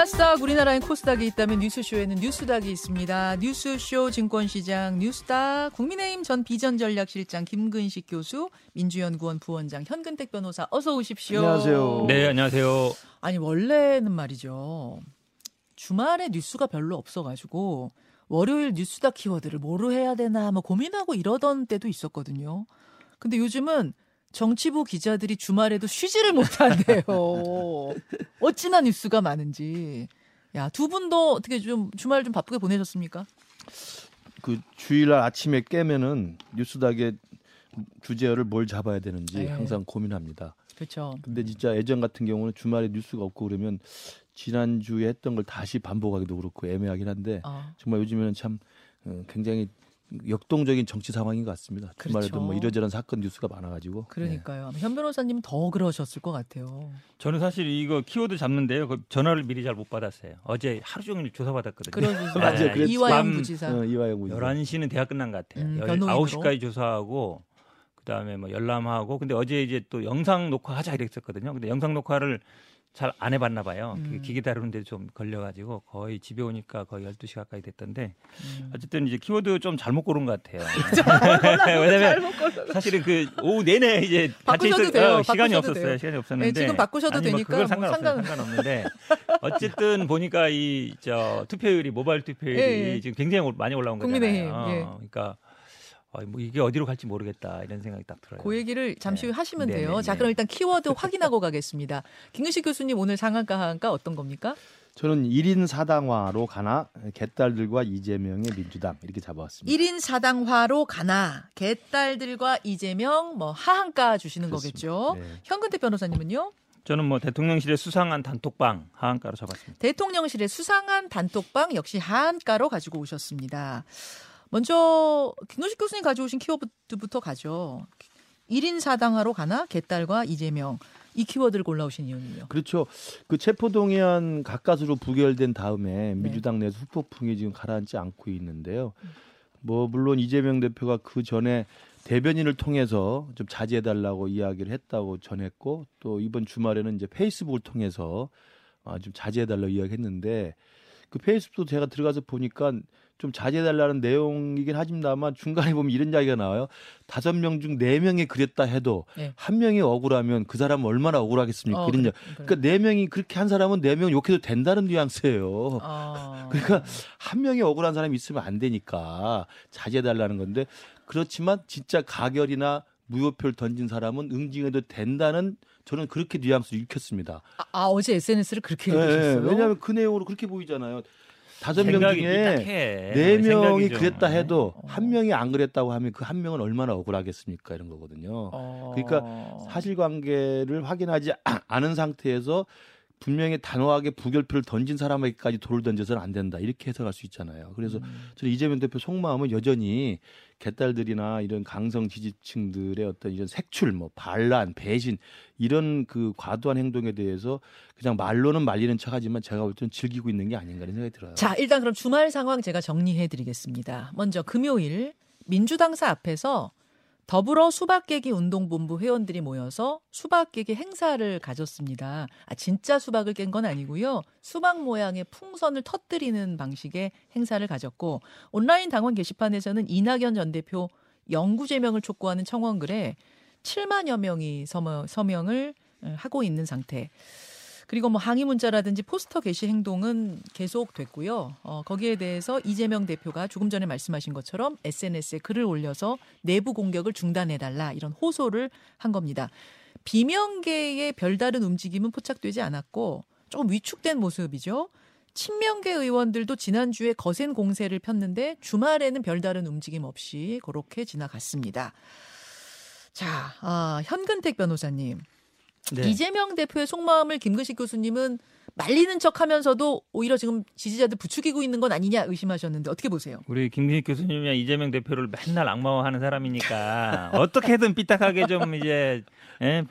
나스닥 우리나라엔 코스닥이 있다면 뉴스쇼에는 뉴스닥이 있습니다. 뉴스쇼 증권시장 뉴스닥 국민의힘 전 비전전략실장 김근식 교수 민주연구원 부원장 현근택 변호사 어서 오십시오. 안녕하세요. 네, 안녕하세요. 아니 원래는 말이죠. 주말에 뉴스가 별로 없어가지고 월요일 뉴스닥 키워드를 뭐로 해야 되나 뭐 고민하고 이러던 때도 있었거든요. 근데 요즘은 정치부 기자들이 주말에도 쉬지를 못한대요. 어찌나 뉴스가 많은지. 야, 두 분도 어떻게 좀 주말 좀 바쁘게 보내셨습니까? 그 주일날 아침에 깨면은 뉴스닥의 주제어를 뭘 잡아야 되는지 네. 항상 고민합니다. 그렇죠. 근데 진짜 예전 같은 경우는 주말에 뉴스가 없고 그러면 지난주에 했던 걸 다시 반복하기도 그렇고 애매하긴 한데 어, 정말 요즘에는 참 어, 굉장히 역동적인 정치 상황인 것 같습니다. 주말에도 그렇죠. 뭐 이러저런 사건 뉴스가 많아가지고. 그러니까요. 아마 현 변호사님은 더 그러셨을 것 같아요. 저는 사실 이거 키워드 잡는데요. 그 전화를 미리 잘 못 받았어요. 어제 하루 종일 조사받았거든요. 맞아요. 그랬죠. 이화영 밤 부지사. 네. 어, 이화영 부지사. 11시는 대학 끝난 것 같아요. 음, 열- 변호인으로. 9시까지 조사하고 그다음에 뭐 열람하고 근데 어제 이제 또 영상 녹화하자 이랬었거든요. 근데 영상 녹화를 잘 안 해봤나 봐요. 그 음. 기계 다루는데 좀 걸려가지고 거의 집에 오니까 거의 12시 가까이 됐던데 음. 어쨌든 이제 키워드 좀 잘못 고른 것 같아요. 왜냐면 사실은 그 오후 내내 이제 바꾸셔도 있을 돼요. 어, 시간이 바꾸셔도 없었어요. 돼요. 시간이 없었는데 네, 지금 바꾸셔도 아니, 뭐 되니까 그건 뭐 상관없어요. 상관- 상관 없는데 어쨌든 보니까 이 저 투표율이 모바일 투표율이 예, 예. 지금 굉장히 올- 많이 올라온 거잖아요. 국민의힘, 예. 그러니까 어, 뭐 이게 어디로 갈지 모르겠다 이런 생각이 딱 들어요. 그 얘기를 잠시 후에 네. 하시면 네, 돼요. 네, 자, 네. 그럼 일단 키워드 확인하고 가겠습니다. 김근식 교수님 오늘 상한가 하한가 어떤 겁니까? 저는 1인 사당화로 가나 개딸들과 이재명의 민주당 이렇게 잡아왔습니다. 1인 사당화로 가나 개딸들과 이재명 뭐 하한가 주시는 그렇습니다. 거겠죠. 네. 현근택 변호사님은요? 저는 뭐 대통령실에 수상한 단톡방 하한가로 잡았습니다. 대통령실의 수상한 단톡방 역시 하한가로 가지고 오셨습니다. 먼저 김노식 교수님 가져오신 키워드부터 가죠. 1인 사당화로 가나 개딸과 이재명 이 키워드를 골라오신 이유는요. 그렇죠. 그 체포동의안 가까스로 부결된 다음에 네. 민주당 내에서 후폭풍이 지금 가라앉지 않고 있는데요. 뭐 물론 이재명 대표가 그 전에 대변인을 통해서 좀 자제해달라고 이야기를 했다고 전했고 또 이번 주말에는 이제 페이스북을 통해서 아, 좀 자제해달라고 이야기했는데 그 페이스북도 제가 들어가서 보니까 좀 자제해달라는 내용이긴 하지만 중간에 보면 이런 이야기가 나와요. 다섯 명 중 네 명이 그랬다 해도 네. 한 명이 억울하면 그 사람은 얼마나 억울하겠습니까? 어, 이런 그래. 그래. 그러니까 네 명이 그렇게 한 사람은 네 명 욕해도 된다는 뉘앙스예요. 어. 그러니까 한 명이 억울한 사람이 있으면 안 되니까 자제해달라는 건데 그렇지만 진짜 가결이나 무효표를 던진 사람은 응징해도 된다는 저는 그렇게 뉘앙스를 읽혔습니다. 아, 아, 어제 SNS를 그렇게 예, 읽으셨어요? 왜냐하면 그 내용으로 그렇게 보이잖아요. 다섯 명 중에. 네 명이 그랬다 해도 어. 한 명이 안 그랬다고 하면 그 한 명은 얼마나 억울하겠습니까 이런 거거든요. 어. 그러니까 사실관계를 확인하지 아- 않은 상태에서 분명히 단호하게 부결표를 던진 사람에게까지 돌을 던져서는 안 된다 이렇게 해석할 수 있잖아요. 그래서 음. 저는 이재명 대표 속마음은 여전히 개딸들이나 이런 강성 지지층들의 어떤 이런 색출, 뭐 반란, 배신 이런 그 과도한 행동에 대해서 그냥 말로는 말리는 척하지만 제가 볼 때는 즐기고 있는 게 아닌가 이런 생각이 들어요. 자, 일단 그럼 주말 상황 제가 정리해 드리겠습니다. 먼저 금요일 민주당사 앞에서 더불어 수박깨기 운동본부 회원들이 모여서 수박깨기 행사를 가졌습니다. 아, 진짜 수박을 깬 건 아니고요. 수박 모양의 풍선을 터뜨리는 방식의 행사를 가졌고 온라인 당원 게시판에서는 이낙연 전 대표 영구 제명을 촉구하는 청원글에 7만여 명이 서명, 서명을 어, 하고 있는 상태. 그리고 뭐 항의 문자라든지 포스터 게시 행동은 계속됐고요. 어, 거기에 대해서 이재명 대표가 조금 전에 말씀하신 것처럼 SNS에 글을 올려서 내부 공격을 중단해달라 이런 호소를 한 겁니다. 비명계의 별다른 움직임은 포착되지 않았고 조금 위축된 모습이죠. 친명계 의원들도 지난주에 거센 공세를 폈는데 주말에는 별다른 움직임 없이 그렇게 지나갔습니다. 자, 아, 현근택 변호사님. 네. 이재명 대표의 속마음을 김근식 교수님은 말리는 척 하면서도 오히려 지금 지지자들 부추기고 있는 건 아니냐 의심하셨는데 어떻게 보세요? 우리 김민식 교수님이 이재명 대표를 맨날 악마화하는 사람이니까 어떻게든 삐딱하게 좀 이제 예?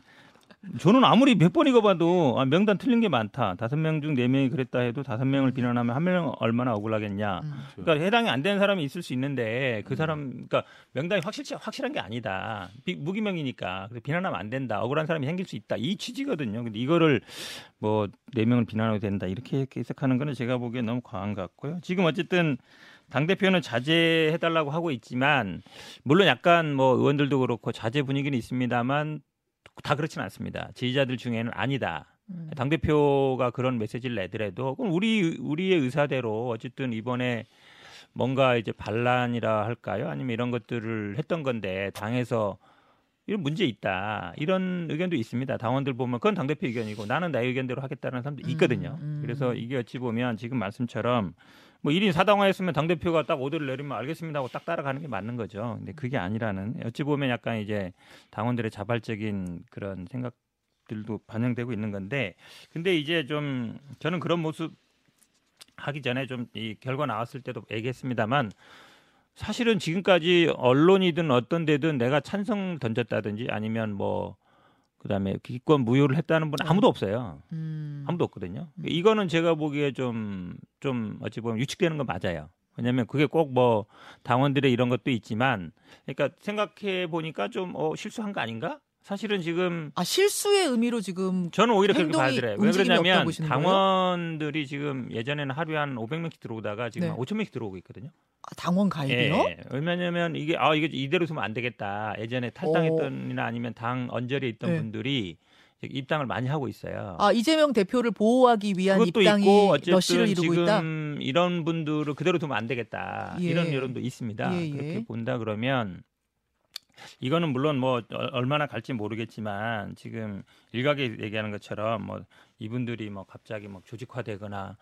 저는 아무리 몇번 읽어봐도 아, 명단 틀린 게 많다. 다섯 명 중 네 명이 그랬다 해도 다섯 명을 비난하면 한 명 얼마나 억울하겠냐. 음. 그러니까 해당이 안 되는 사람이 있을 수 있는데 그 사람, 그러니까 명단이 확실 확실한 게 아니다. 비, 무기명이니까 그래서 비난하면 안 된다. 억울한 사람이 생길 수 있다. 이 취지거든요. 근데 이거를 뭐 네 명을 비난하게 된다 이렇게 해석하는 거는 제가 보기엔 너무 과한 것 같고요. 지금 어쨌든 당 대표는 자제해달라고 하고 있지만 물론 약간 뭐 의원들도 그렇고 자제 분위기는 있습니다만 다 그렇지는 않습니다. 지지자들 중에는 아니다. 음. 당 대표가 그런 메시지를 내더라도 그럼 우리 우리의 의사대로 어쨌든 이번에 뭔가 이제 반란이라 할까요? 아니면 이런 것들을 했던 건데 당에서 이런 문제 있다 이런 의견도 있습니다. 당원들 보면 그건 당 대표 의견이고 나는 내 의견대로 하겠다는 사람도 있거든요. 음, 음. 그래서 이게 어찌 보면 지금 말씀처럼 뭐 1인 4당화였으면 당대표가 딱 오더를 내리면 알겠습니다 하고 딱 따라가는 게 맞는 거죠. 근데 그게 아니라는 어찌 보면 약간 이제 당원들의 자발적인 그런 생각들도 반영되고 있는 건데 근데 이제 좀 저는 그런 모습 하기 전에 좀 이 결과 나왔을 때도 얘기했습니다만 사실은 지금까지 언론이든 어떤 데든 내가 찬성 던졌다든지 아니면 뭐 그다음에 기권 무효를 했다는 분은 아무도 없어요. 음. 아무도 없거든요. 이거는 제가 보기에 좀, 좀 어찌 보면 유축되는 건 맞아요. 왜냐하면 그게 꼭 뭐 당원들의 이런 것도 있지만, 그러니까 생각해 보니까 좀 어, 실수한 거 아닌가? 사실은 지금 아 실수의 의미로 지금 저는 오히려 그렇게 봐야 돼요. 왜 그러냐면 보시는 거예요? 당원들이 지금 예전에는 하루에 한 500명씩 들어오다가 지금 네. 한 5천 명씩 들어오고 있거든요. 아, 당원 가입이요? 예, 왜냐하면 이게 아 이게 이대로 두면 안 되겠다. 예전에 탈당했던이나 아니면 당 언저리에 있던 네. 분들이 입당을 많이 하고 있어요. 아 이재명 대표를 보호하기 위한 그것도 입당이 있고 어쨌든 러시를 이루고 지금 있다. 이런 분들을 그대로 두면 안 되겠다 예. 이런 여론도 있습니다. 예, 예. 그렇게 본다 그러면 이거는 물론 뭐 어- 얼마나 갈지 모르겠지만 지금 일각에 얘기하는 것처럼 뭐 이분들이 뭐 갑자기 뭐 조직화되거나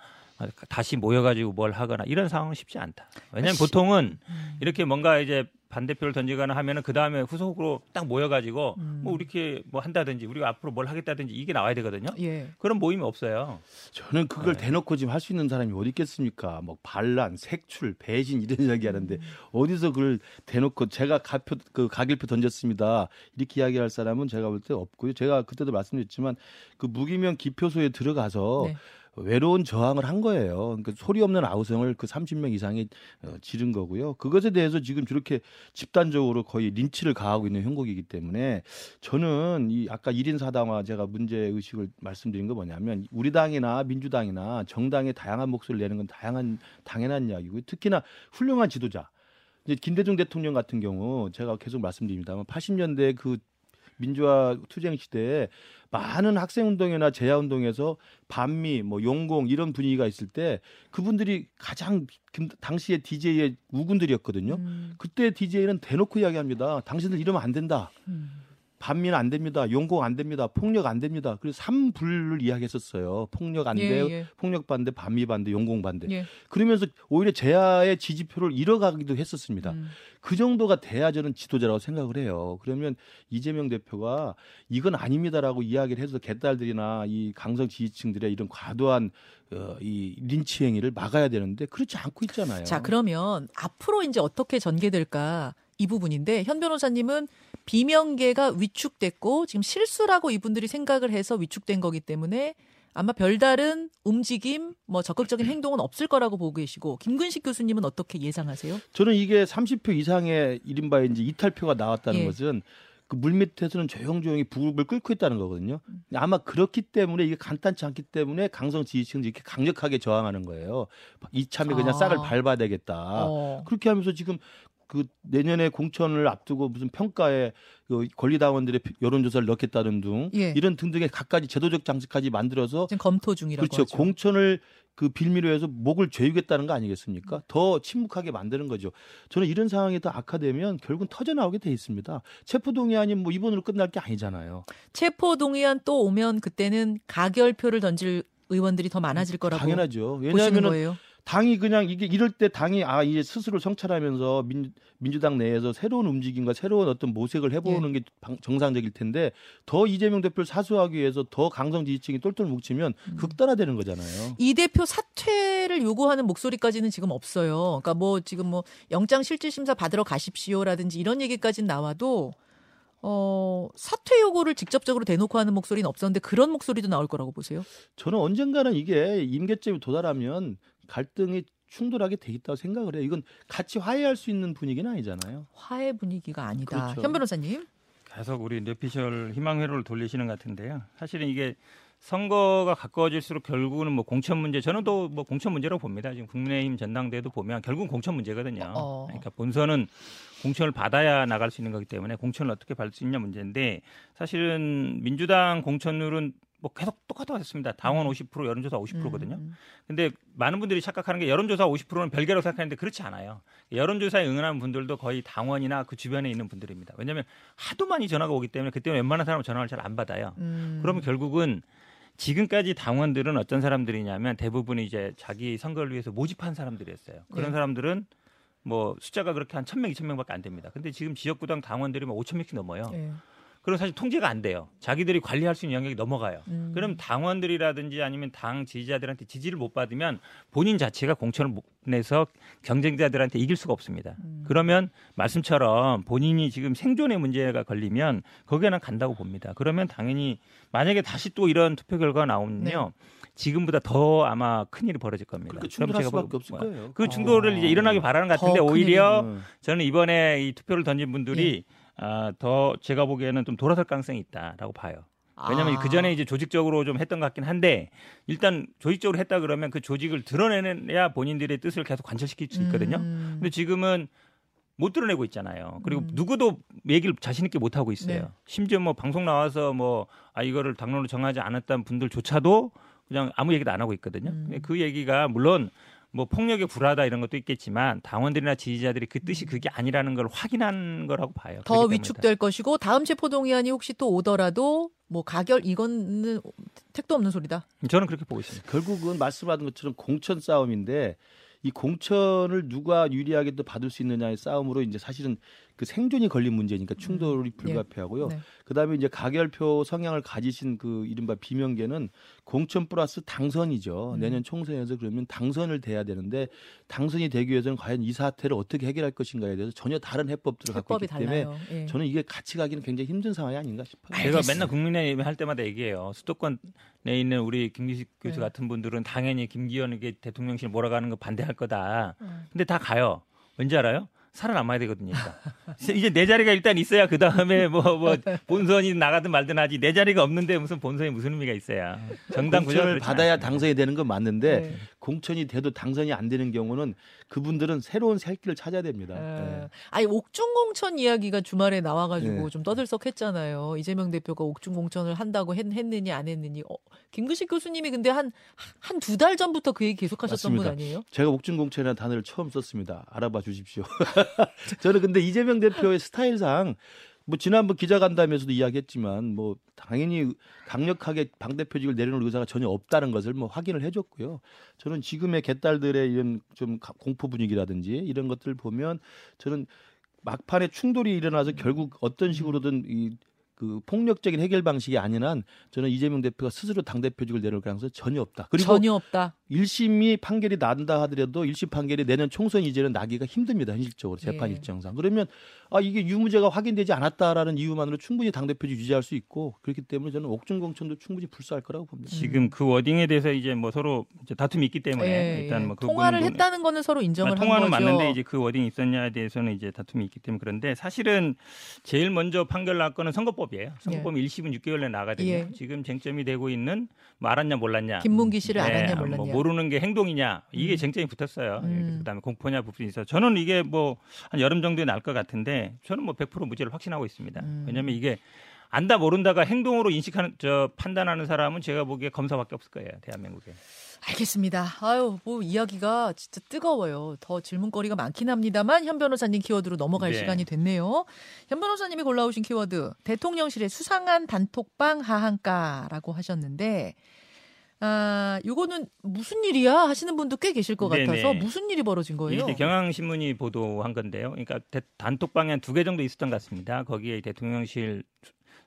다시 모여가지고 뭘 하거나 이런 상황은 쉽지 않다. 왜냐하면 시- 보통은 음. 이렇게 뭔가 이제 반대표를 던지거나 하면은 그 다음에 후속으로 딱 모여가지고 음. 뭐 이렇게 뭐 한다든지 우리가 앞으로 뭘 하겠다든지 이게 나와야 되거든요. 예. 그런 모임이 없어요. 저는 그걸 네. 대놓고 지금 할 수 있는 사람이 어디 있겠습니까? 뭐 반란, 색출, 배신 이런 이야기 하는데 음. 어디서 그걸 대놓고 제가 가표 그 가길표 던졌습니다. 이렇게 이야기할 사람은 제가 볼 때 없고요. 제가 그때도 말씀드렸지만 그 무기명 기표소에 들어가서 네. 외로운 저항을 한 거예요. 그러니까 소리 없는 아우성을 그 30명 이상이 어, 지른 거고요. 그것에 대해서 지금 저렇게 집단적으로 거의 린치를 가하고 있는 형국이기 때문에 저는 이 아까 1인 사당화 제가 문제 의식을 말씀드린 거 뭐냐면 우리 당이나 민주당이나 정당의 다양한 목소리를 내는 건 다양한 당연한 이야기고요. 특히나 훌륭한 지도자 이제 김대중 대통령 같은 경우 제가 계속 말씀드립니다만 80년대 그 민주화 투쟁 시대에 많은 학생 운동이나 제야 운동에서 반미 뭐 용공 이런 분위기가 있을 때 그분들이 가장 금- 당시에 DJ의 우군들이었거든요. 음. 그때 DJ는 대놓고 이야기합니다. 당신들 이러면 안 된다. 음. 반미는 안 됩니다. 용공 안 됩니다. 폭력 안 됩니다. 그래서 삼불을 이야기했었어요. 폭력 안 예, 돼요. 예. 폭력 반대, 반미 반대, 용공 반대. 예. 그러면서 오히려 제야의 지지표를 잃어가기도 했었습니다. 음. 그 정도가 돼야 저는 지도자라고 생각을 해요. 그러면 이재명 대표가 이건 아닙니다라고 이야기를 해서 개딸들이나 이 강성 지지층들의 이런 과도한 어, 이 린치 행위를 막아야 되는데 그렇지 않고 있잖아요. 자, 그러면 앞으로 이제 어떻게 전개될까 이 부분인데 현 변호사님은 비명계가 위축됐고 지금 실수라고 이분들이 생각을 해서 위축된 거기 때문에 아마 별다른 움직임, 뭐 적극적인 행동은 없을 거라고 보고 계시고 김근식 교수님은 어떻게 예상하세요? 저는 이게 30표 이상의 이른바 이제 이탈표가 나왔다는 예. 것은 그 물밑에서는 조용조용히 부을 끓고 있다는 거거든요. 아마 그렇기 때문에 이게 간단치 않기 때문에 강성 지지층들이 이렇게 강력하게 저항하는 거예요. 이참에 그냥 아. 싹을 밟아야 되겠다. 어. 그렇게 하면서 지금 그 내년에 공천을 앞두고 무슨 평가에 그 권리당원들의 여론조사를 넣겠다는 등 예. 이런 등등의 갖가지 제도적 장치까지 만들어서 지금 검토 중이라고 그렇죠 하죠. 공천을 그 빌미로 해서 목을 죄우겠다는 거 아니겠습니까? 더 침묵하게 만드는 거죠. 저는 이런 상황이 더 악화되면 결국은 터져 나오게 돼 있습니다. 체포 동의안이 뭐 이번으로 끝날 게 아니잖아요. 체포 동의안 또 오면 그때는 가결표를 던질 의원들이 더 많아질 거라고 당연하죠. 왜냐하면 거예요. 당이 그냥 이게 이럴 때 당이 아 이제 스스로 성찰하면서 민, 민주당 내에서 새로운 움직임과 새로운 어떤 모색을 해보는 예. 게 방- 정상적일 텐데 더 이재명 대표를 사수하기 위해서 더 강성 지지층이 똘똘 뭉치면 음. 극단화되는 거잖아요. 이 대표 사퇴를 요구하는 목소리까지는 지금 없어요. 그러니까 뭐 지금 뭐 영장 실질 심사 받으러 가십시오라든지 이런 얘기까지는 나와도 어, 사퇴 요구를 직접적으로 대놓고 하는 목소리는 없었는데 그런 목소리도 나올 거라고 보세요? 저는 언젠가는 이게 임계점에 도달하면 갈등이 충돌하게 돼 있다고 생각을 해요. 이건 같이 화해할 수 있는 분위기는 아니잖아요. 화해 분위기가 아니다. 그렇죠. 현 변호사님. 계속 우리 뇌피셜 희망회로를 돌리시는 것 같은데요. 사실은 이게 선거가 가까워질수록 결국은 뭐 공천 문제 저는 또 뭐 공천 문제라고 봅니다. 지금 국민의힘 전당대회도 보면 결국은 공천 문제거든요. 어. 그러니까 본선은 공천을 받아야 나갈 수 있는 거기 때문에 공천을 어떻게 받을 수 있냐 문제인데 사실은 민주당 공천률은 뭐 계속 똑같았습니다. 당원 50% 여론조사 50%거든요. 음. 근데 많은 분들이 착각하는 게 여론조사 50%는 별개라고 생각하는데 그렇지 않아요. 여론조사에 응하는 분들도 거의 당원이나 그 주변에 있는 분들입니다. 왜냐하면 하도 많이 전화가 오기 때문에 그때 웬만한 사람은 전화를 잘 안 받아요. 음. 그러면 결국은 지금까지 당원들은 어떤 사람들이냐면 대부분 이제 자기 선거를 위해서 모집한 사람들이었어요. 그런 네. 사람들은 뭐 숫자가 그렇게 한 1000명, 2000명밖에 안 됩니다. 근데 지금 지역구당 당원들이 뭐 5000명씩 넘어요. 예. 그럼 사실 통제가 안 돼요. 자기들이 관리할 수 있는 영역이 넘어가요. 음. 그럼 당원들이라든지 아니면 당 지지자들한테 지지를 못 받으면 본인 자체가 공천을 못 내서 경쟁자들한테 이길 수가 없습니다. 음. 그러면 말씀처럼 본인이 지금 생존의 문제가 걸리면 거기에는 간다고 봅니다. 그러면 당연히 만약에 다시 또 이런 투표 결과가 나오면요. 지금보다 더 아마 큰 일이 벌어질 겁니다. 그렇게 충돌할 제가 수밖에 뭐- 없을 거예요. 그 충돌을 아. 이제 일어나기 바라는 것더 같은데 큰 오히려 음. 저는 이번에 이 투표를 던진 분들이 예. 아, 더 제가 보기에는 좀 돌아설 가능성이 있다라고 봐요. 왜냐하면 아. 그 전에 이제 조직적으로 좀 했던 것 같긴 한데 일단 조직적으로 했다 그러면 그 조직을 드러내야 본인들의 뜻을 계속 관철시킬 수 있거든요. 음. 근데 지금은 못 드러내고 있잖아요. 그리고 음. 누구도 얘기를 자신 있게 못 하고 있어요. 네. 심지어 뭐 방송 나와서 뭐 아 이거를 당론으로 정하지 않았다는 분들조차도 그냥 아무 얘기도 안 하고 있거든요. 음. 근데 그 얘기가 물론 뭐 폭력에 불하다 이런 것도 있겠지만 당원들이나 지지자들이 그 뜻이 그게 아니라는 걸 확인한 거라고 봐요. 음. 더 위축될 것이고 다음 체포동의안이 혹시 또 오더라도 뭐 가결 이거는 택도 없는 소리다. 저는 그렇게 보고 있습니다. 결국은 말씀하신 것처럼 공천 싸움인데 이 공천을 누가 유리하게 또 받을 수 있느냐의 싸움으로 이제 사실은 그 생존이 걸린 문제니까 충돌이 불가피하고요. 네. 그다음에 이제 가결표 성향을 가지신 그 이른바 비명계는 공천 플러스 당선이죠. 음. 내년 총선에서 그러면 당선을 돼야 되는데 당선이 되기 위해서는 과연 이 사태를 어떻게 해결할 것인가에 대해서 전혀 다른 해법들을 갖고 해법이 있기 때문에 달라요. 예. 저는 이게 같이 가기는 굉장히 힘든 상황이 아닌가 싶어요. 제가 알겠습니다. 맨날 국민의힘 할 때마다 얘기해요. 수도권에 있는 우리 김기식 교수 네. 같은 분들은 당연히 김기현에게 대통령실 몰아가는 거 반대할 거다. 음. 근데 다 가요. 왠지 알아요? 살아남아야 되거든요. 일단. 이제 내 자리가 일단 있어야 그 다음에 뭐, 뭐, 본선이 나가든 말든 하지. 내 자리가 없는데 무슨 본선이 무슨 의미가 있어야. 정당 구조가 공천을 그렇지 받아야. 당선이 되는 건 맞는데 네. 공천이 돼도 당선이 안 되는 경우는 그분들은 새로운 살 길을 찾아야 됩니다. 예. 예. 아니 옥중 공천 이야기가 주말에 나와가지고 네. 좀 떠들썩했잖아요. 이재명 대표가 옥중 공천을 한다고 했, 느냐안 했느니. 어, 김규식 교수님이 근데 한 한 두 달 전부터 그 얘기 계속하셨던 분 맞습니다. 아니에요? 제가 옥중 공천이라는 단어를 처음 썼습니다. 알아봐 주십시오. 저는 근데 이재명 대표의 스타일상 뭐 지난번 기자간담회에서도 이야기했지만 뭐 당연히 강력하게 당 대표직을 내려놓을 의사가 전혀 없다는 것을 뭐 확인을 해줬고요. 저는 지금의 개딸들의 이런 좀 가- 공포 분위기라든지 이런 것들을 보면 저는 막판에 충돌이 일어나서 결국 어떤 식으로든 이 그 폭력적인 해결 방식이 아닌 한 저는 이재명 대표가 스스로 당 대표직을 내려올 가능성이 전혀 없다. 그리고 전혀 없다. 1심이 판결이 난다 하더라도 1심 판결이 내년 총선 이제는 나기가 힘듭니다. 현실적으로 재판 예. 일정상. 그러면 아 이게 유무죄가 확인되지 않았다라는 이유만으로 충분히 당 대표직 유지할 수 있고 그렇기 때문에 저는 옥중 공천도 충분히 불사할 거라고 봅니다. 지금 그 워딩에 대해서 이제 뭐 서로 이제 다툼이 있기 때문에 예, 일단 예. 뭐그 통화를 부분은- 했다는 거는 서로 인정을 아, 한 통화는. 맞는데 이제 그 워딩이 있었냐에 대해서는 이제 다툼이 있기 때문에 그런데 사실은 제일 먼저 판결 날 거는 선거법이에요. 선거법 1심은 6개월 내에 나가거든요. 예. 지금 쟁점이 되고 있는 뭐 알았냐 몰랐냐. 김문기 씨를 네, 알았냐 뭐 몰랐냐. 모르는 게 행동이냐 이게 음. 쟁점이 붙었어요. 예, 음. 그래서 그다음에 공포냐 있어. 저는 이게 뭐 한 여름 정도에 날 것 같은데 저는 뭐 100% 무죄를 확신하고 있습니다. 음. 왜냐하면 이게 안다 모른다가 행동으로 인식하는 저 판단하는 사람은 제가 보기에 검사밖에 없을 거예요 대한민국에. 알겠습니다. 아유, 뭐 이야기가 진짜 뜨거워요. 더 질문거리가 많긴 합니다만 현 변호사님 키워드로 넘어갈 네. 시간이 됐네요. 현 변호사님이 골라오신 키워드 대통령실의 수상한 단톡방 하한가라고 하셨는데 아, 요거는 무슨 일이야 하시는 분도 꽤 계실 것 네네. 같아서 무슨 일이 벌어진 거예요? 이게 경향신문이 보도한 건데요. 그러니까 대- 단톡방에 한 두 개 정도 있었던 것 같습니다. 거기에 대통령실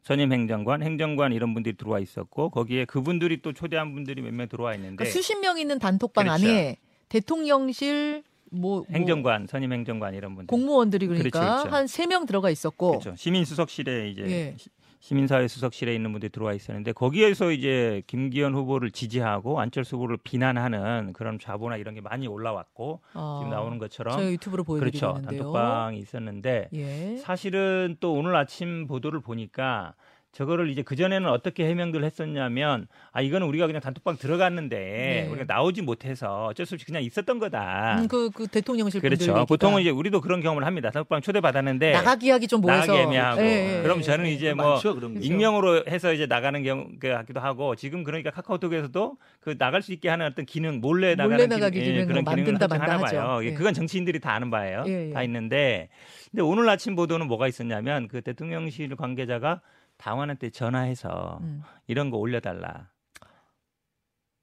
선임 행정관, 행정관 이런 분들이 들어와 있었고 거기에 그분들이 또 초대한 분들이 몇 명 들어와 있는데 그러니까 수십 명 있는 단톡방 그렇죠. 안에 대통령실 뭐, 뭐 행정관, 선임 행정관 이런 분들. 공무원들이 그러니까 그렇죠, 그렇죠. 한세 명 들어가 있었고 그렇죠. 시민 수석실에 이제 예. 시- 시민사회 수석실에 있는 분들이 들어와 있었는데 거기에서 이제 김기현 후보를 지지하고 안철수 후보를 비난하는 그런 좌보나 이런 게 많이 올라왔고 어, 지금 나오는 것처럼 저희 유튜브로 그렇죠. 보여드리는데요. 단톡방이 있었는데 예. 사실은 또 오늘 아침 보도를 보니까 저거를 이제 그 전에는 어떻게 해명들 했었냐면 아 이거는 우리가 그냥 단톡방 들어갔는데 네. 우리가 나오지 못해서 어쩔 수 없이 그냥 있었던 거다. 음, 그, 그 대통령실 분들 그렇죠. 얘기가 보통은 이제 우리도 그런 경험을 합니다. 단톡방 초대 받았는데 나가기 하기 좀 뭐해서 나가기 애매하고 예, 예, 그럼 예. 저는 이제 뭐 많죠, 그런 게. 그렇죠. 익명으로 해서 이제 나가는 경우 같기도 하고 지금 그러니까 카카오톡에서도 그 나갈 수 있게 하는 어떤 기능 몰래 나가는 몰래 나가기 기능, 예, 기능 그런 기능을 만든다 하나 만다 봐요. 하죠. 예, 예. 그건 정치인들이 다 아는 바예요. 예, 예. 다 있는데 근데 오늘 아침 보도는 뭐가 있었냐면 그 대통령실 관계자가 당원한테 전화해서 음. 이런 거 올려달라.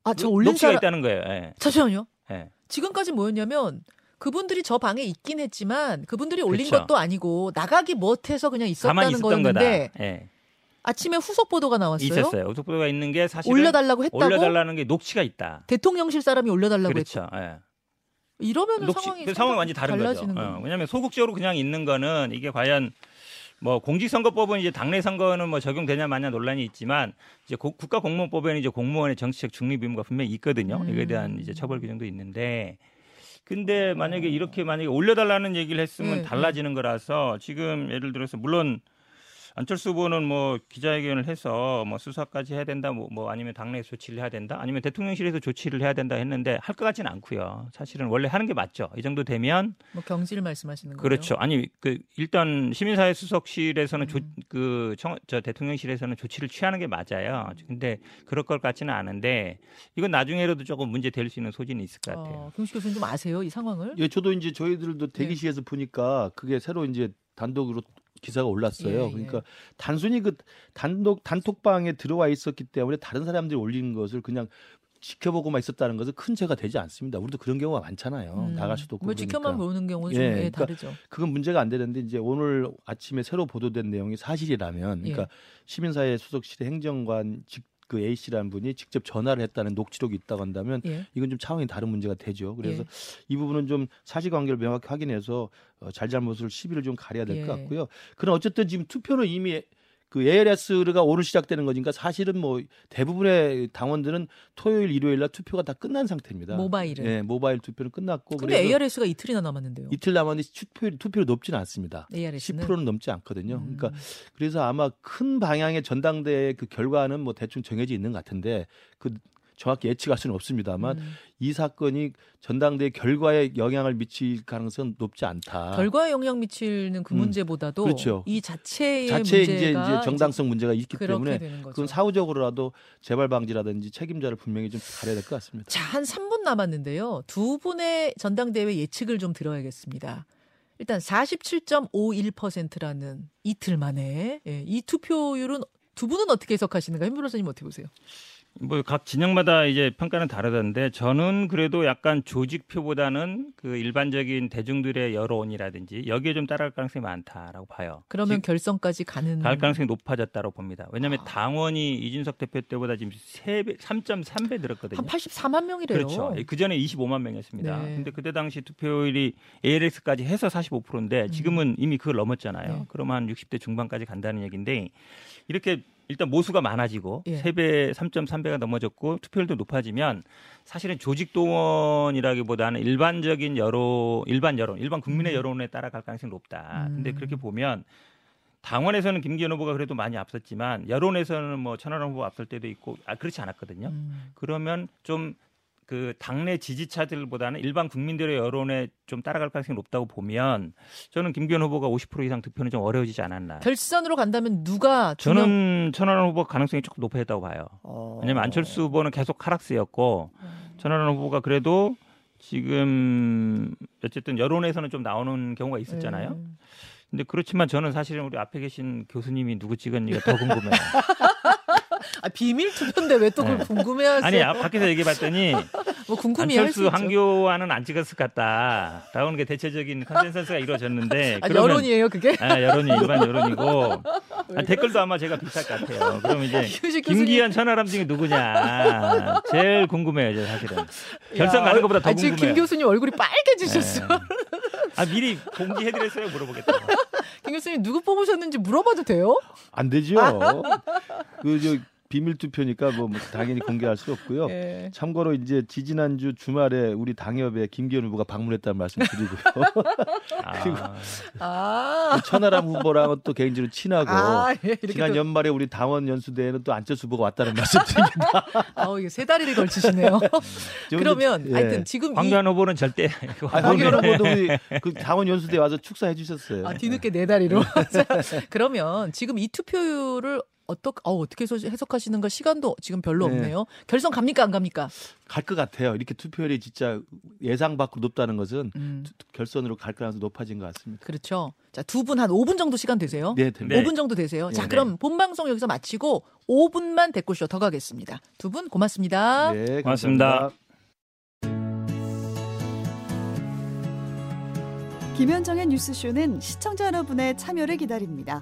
아, 저 올린 녹취가 사람 있다는 거예요. 예. 잠시만요. 예. 지금까지 뭐였냐면 그분들이 저 방에 있긴 했지만 그분들이 올린 그렇죠. 것도 아니고 나가기 못해서 그냥 있었다는 거였는데. 예. 아침에 후속 보도가 나왔어요. 있었어요. 우속보도가 있는 게 사실은 올려달라고 했다고 올려달라는 게 녹취가 있다. 대통령실 사람이 올려달라고 그렇죠. 예. 이러면 녹취, 상황이 그 상황이 완전히 다른 거죠. 어, 왜냐하면 소극적으로 그냥 있는 거는 이게 과연 뭐 공직선거법은 이제 당내 선거는 뭐 적용되냐 마냐 논란이 있지만 이제 고- 국가공무원법에는 이제 공무원의 정치적 중립 의무가 분명히 있거든요. 음. 이거에 대한 이제 처벌 규정도 있는데 근데 만약에 이렇게 만약에 올려달라는 얘기를 했으면 네, 달라지는 거라서 지금 예를 들어서 물론 안철수 후보는 뭐 기자회견을 해서 뭐 수사까지 해야 된다, 뭐, 뭐 아니면 당내 조치를 해야 된다, 아니면 대통령실에서 조치를 해야 된다 했는데 할 것 같지는 않고요. 사실은 원래 하는 게 맞죠. 이 정도 되면 뭐 경질 말씀하시는 거예요. 그렇죠. 아니 그 일단 시민사회 수석실에서는 조, 음. 그저 대통령실에서는 조치를 취하는 게 맞아요. 근데 그럴 것 같지는 않은데 이건 나중에라도 조금 문제 될 수 있는 소지는 있을 것 같아요. 어, 교수님 좀 아세요 이 상황을? 예, 저도 이제 저희들도 네. 대기실에서 보니까 그게 새로 이제 단독으로 기사가 올랐어요. 예, 예. 그러니까 단순히 그 단독 단톡방에 들어와 있었기 때문에 다른 사람들이 올리는 것을 그냥 지켜보고만 있었다는 것은 큰 죄가 되지 않습니다. 우리도 그런 경우가 많잖아요. 음, 나갈 수도 없고 뭐 그러니까. 지켜만 보는 경우는 좀 예, 예, 그러니까 다르죠. 그건 문제가 안 되는데 이제 오늘 아침에 새로 보도된 내용이 사실이라면 그러니까 예. 시민사회 수석실의 행정관 직, 그 A 씨라는 분이 직접 전화를 했다는 녹취록이 있다고 한다면 예. 이건 좀 차원이 다른 문제가 되죠. 그래서 예. 이 부분은 좀 사실관계를 명확히 확인해서 어, 잘잘못을 시비를 좀 가려야 될것 예. 같고요. 그럼 어쨌든 지금 투표는 이미 그 ALS가 오늘 시작되는 거니까 사실은 뭐 대부분의 당원들은 토요일, 일요일 날 투표가 다 끝난 상태입니다. 모바일은. 예, 모바일 투표는 끝났고 근데 ARS가 이틀이나 남았는데요. 이틀 남았는데 투표 투표율 높지는 않습니다. ARS는 10%는 넘지 않거든요. 음. 그러니까 그래서 아마 큰 방향의 전당대회 그 결과는 뭐 대충 정해져 있는 것 같은데 그 정확히 예측할 수는 없습니다만 음. 이 사건이 전당대회 결과에 영향을 미칠 가능성은 높지 않다. 결과에 영향 미치는 그 음, 문제보다도 그렇죠. 이 자체의 자체 이제, 문제가 이제 정당성 문제가 있기 때문에. 그건 사후적으로라도 재발 방지라든지 책임자를 분명히 좀 가려야 될 것 같습니다. 자, 한 3분 남았는데요. 두 분의 전당대회 예측을 좀 들어야겠습니다. 일단 47.51%라는 이틀 만에 예, 이 투표율은 두 분은 어떻게 해석하시는가? 현 변호사님 어떻게 보세요? 뭐 각 진영마다 이제 평가는 다르던데 저는 그래도 약간 조직표보다는 그 일반적인 대중들의 여론이라든지 여기에 좀 따라갈 가능성이 많다라고 봐요. 그러면 지- 결선까지 가는 갈 가능성이 높아졌다고 봅니다. 왜냐하면 아. 당원이 이준석 대표 때보다 지금 3배, 3.3배 늘었거든요. 한 84만 명이래요. 그렇죠. 그 전에 25만 명이었습니다. 네. 근데 그때 당시 투표율이 ALX까지 해서 45%인데 지금은 이미 그걸 넘었잖아요. 네. 그러면 한 60대 중반까지 간다는 얘기인데 이렇게 일단 모수가 많아지고 예. 세 3배, 3.3배가 넘어졌고 투표율도 높아지면 사실은 조직 동원이라기보다는 일반적인 여론, 일반 여론, 일반 국민의 음. 여론에 따라갈 가능성이 높다. 근데 음. 그렇게 보면 당원에서는 김기현 후보가 그래도 많이 앞섰지만 여론에서는 뭐 천하람 후보 앞설 때도 있고 아 그렇지 않았거든요. 음. 그러면 좀 그 당내 지지자들보다는 일반 국민들의 여론에 좀 따라갈 가능성이 높다고 보면 저는 김기현 후보가 50% 이상 득표는 좀 어려워지지 않았나. 결선으로 간다면 누가 저는 천하람 후보 가능성이 조금 높아졌다고 봐요. 어. 왜냐면 안철수 후보는 계속 하락세였고 천하람 후보가 그래도 지금 어쨌든 여론에서는 좀 나오는 경우가 있었잖아요. 음. 근데 그렇지만 저는 사실은 우리 앞에 계신 교수님이 누구 찍었는지가 더 궁금해요. 아, 비밀 투표인데 왜 또 그걸 네. 궁금해하세요? 아니 아, 밖에서 얘기해 봤더니 뭐 궁금해 할수 안철수. 황교안은 안 찍었을 것 같다. 라는 게 대체적인 컨센서스가 이루어졌는데 아, 그러면 여론이에요 그게? 아, 여론이 일반 여론이고 아, 댓글도 아마 제가 비슷할 것 같아요. 그럼 이제. 김기현 천하람 중에 누구냐 제일 궁금해요, 저 사실은. 결선 가는 것보다 더 아, 지금 궁금해요. 김 교수님 얼굴이 빨개지셨어. 네. 아 미리 공지해드렸어요 물어보겠다. 김 교수님 누구 뽑으셨는지 물어봐도 돼요? 안 되죠. 그저 비밀 투표니까 뭐, 뭐 당연히 공개할 수 없고요. 예. 참고로 이제 지지난주 주말에 우리 당협에 김기현 후보가 방문했다는 말씀 드리고요. 아, 아, 천하람 후보랑은 또 개인적으로 친하고 아, 예, 지난 또, 연말에 우리 당원 연수대에는 또 안철수 후보가 왔다는 말씀 드립니다. 아우 이게 세 다리를 걸치시네요. 저 그러면 예. 하여튼 지금 이 황교안 후보는 절대 아, 황교안 후보도 우리 그 당원 연수 때 와서 축사해 주셨어요. 아, 뒤늦게 네 다리로. 자, 그러면 지금 이 투표율을 어떻게 어, 어떻게 해석하시는가 시간도 지금 별로 네. 없네요. 결선 갑니까 안 갑니까? 갈 것 같아요. 이렇게 투표율이 진짜 예상 밖으로 높다는 것은 음, 투- 결선으로 갈 가능성이 높아진 것 같습니다. 그렇죠. 자, 두 분 한 5분 정도 시간 되세요? 네, 됩니다. 네. 5분 정도 되세요. 자, 네, 그럼 본 방송 여기서 마치고 5분만 댓글쇼 더 가겠습니다. 두 분 고맙습니다. 네, 고맙습니다. 감사합니다. 김현정의 뉴스쇼는 시청자 여러분의 참여를 기다립니다.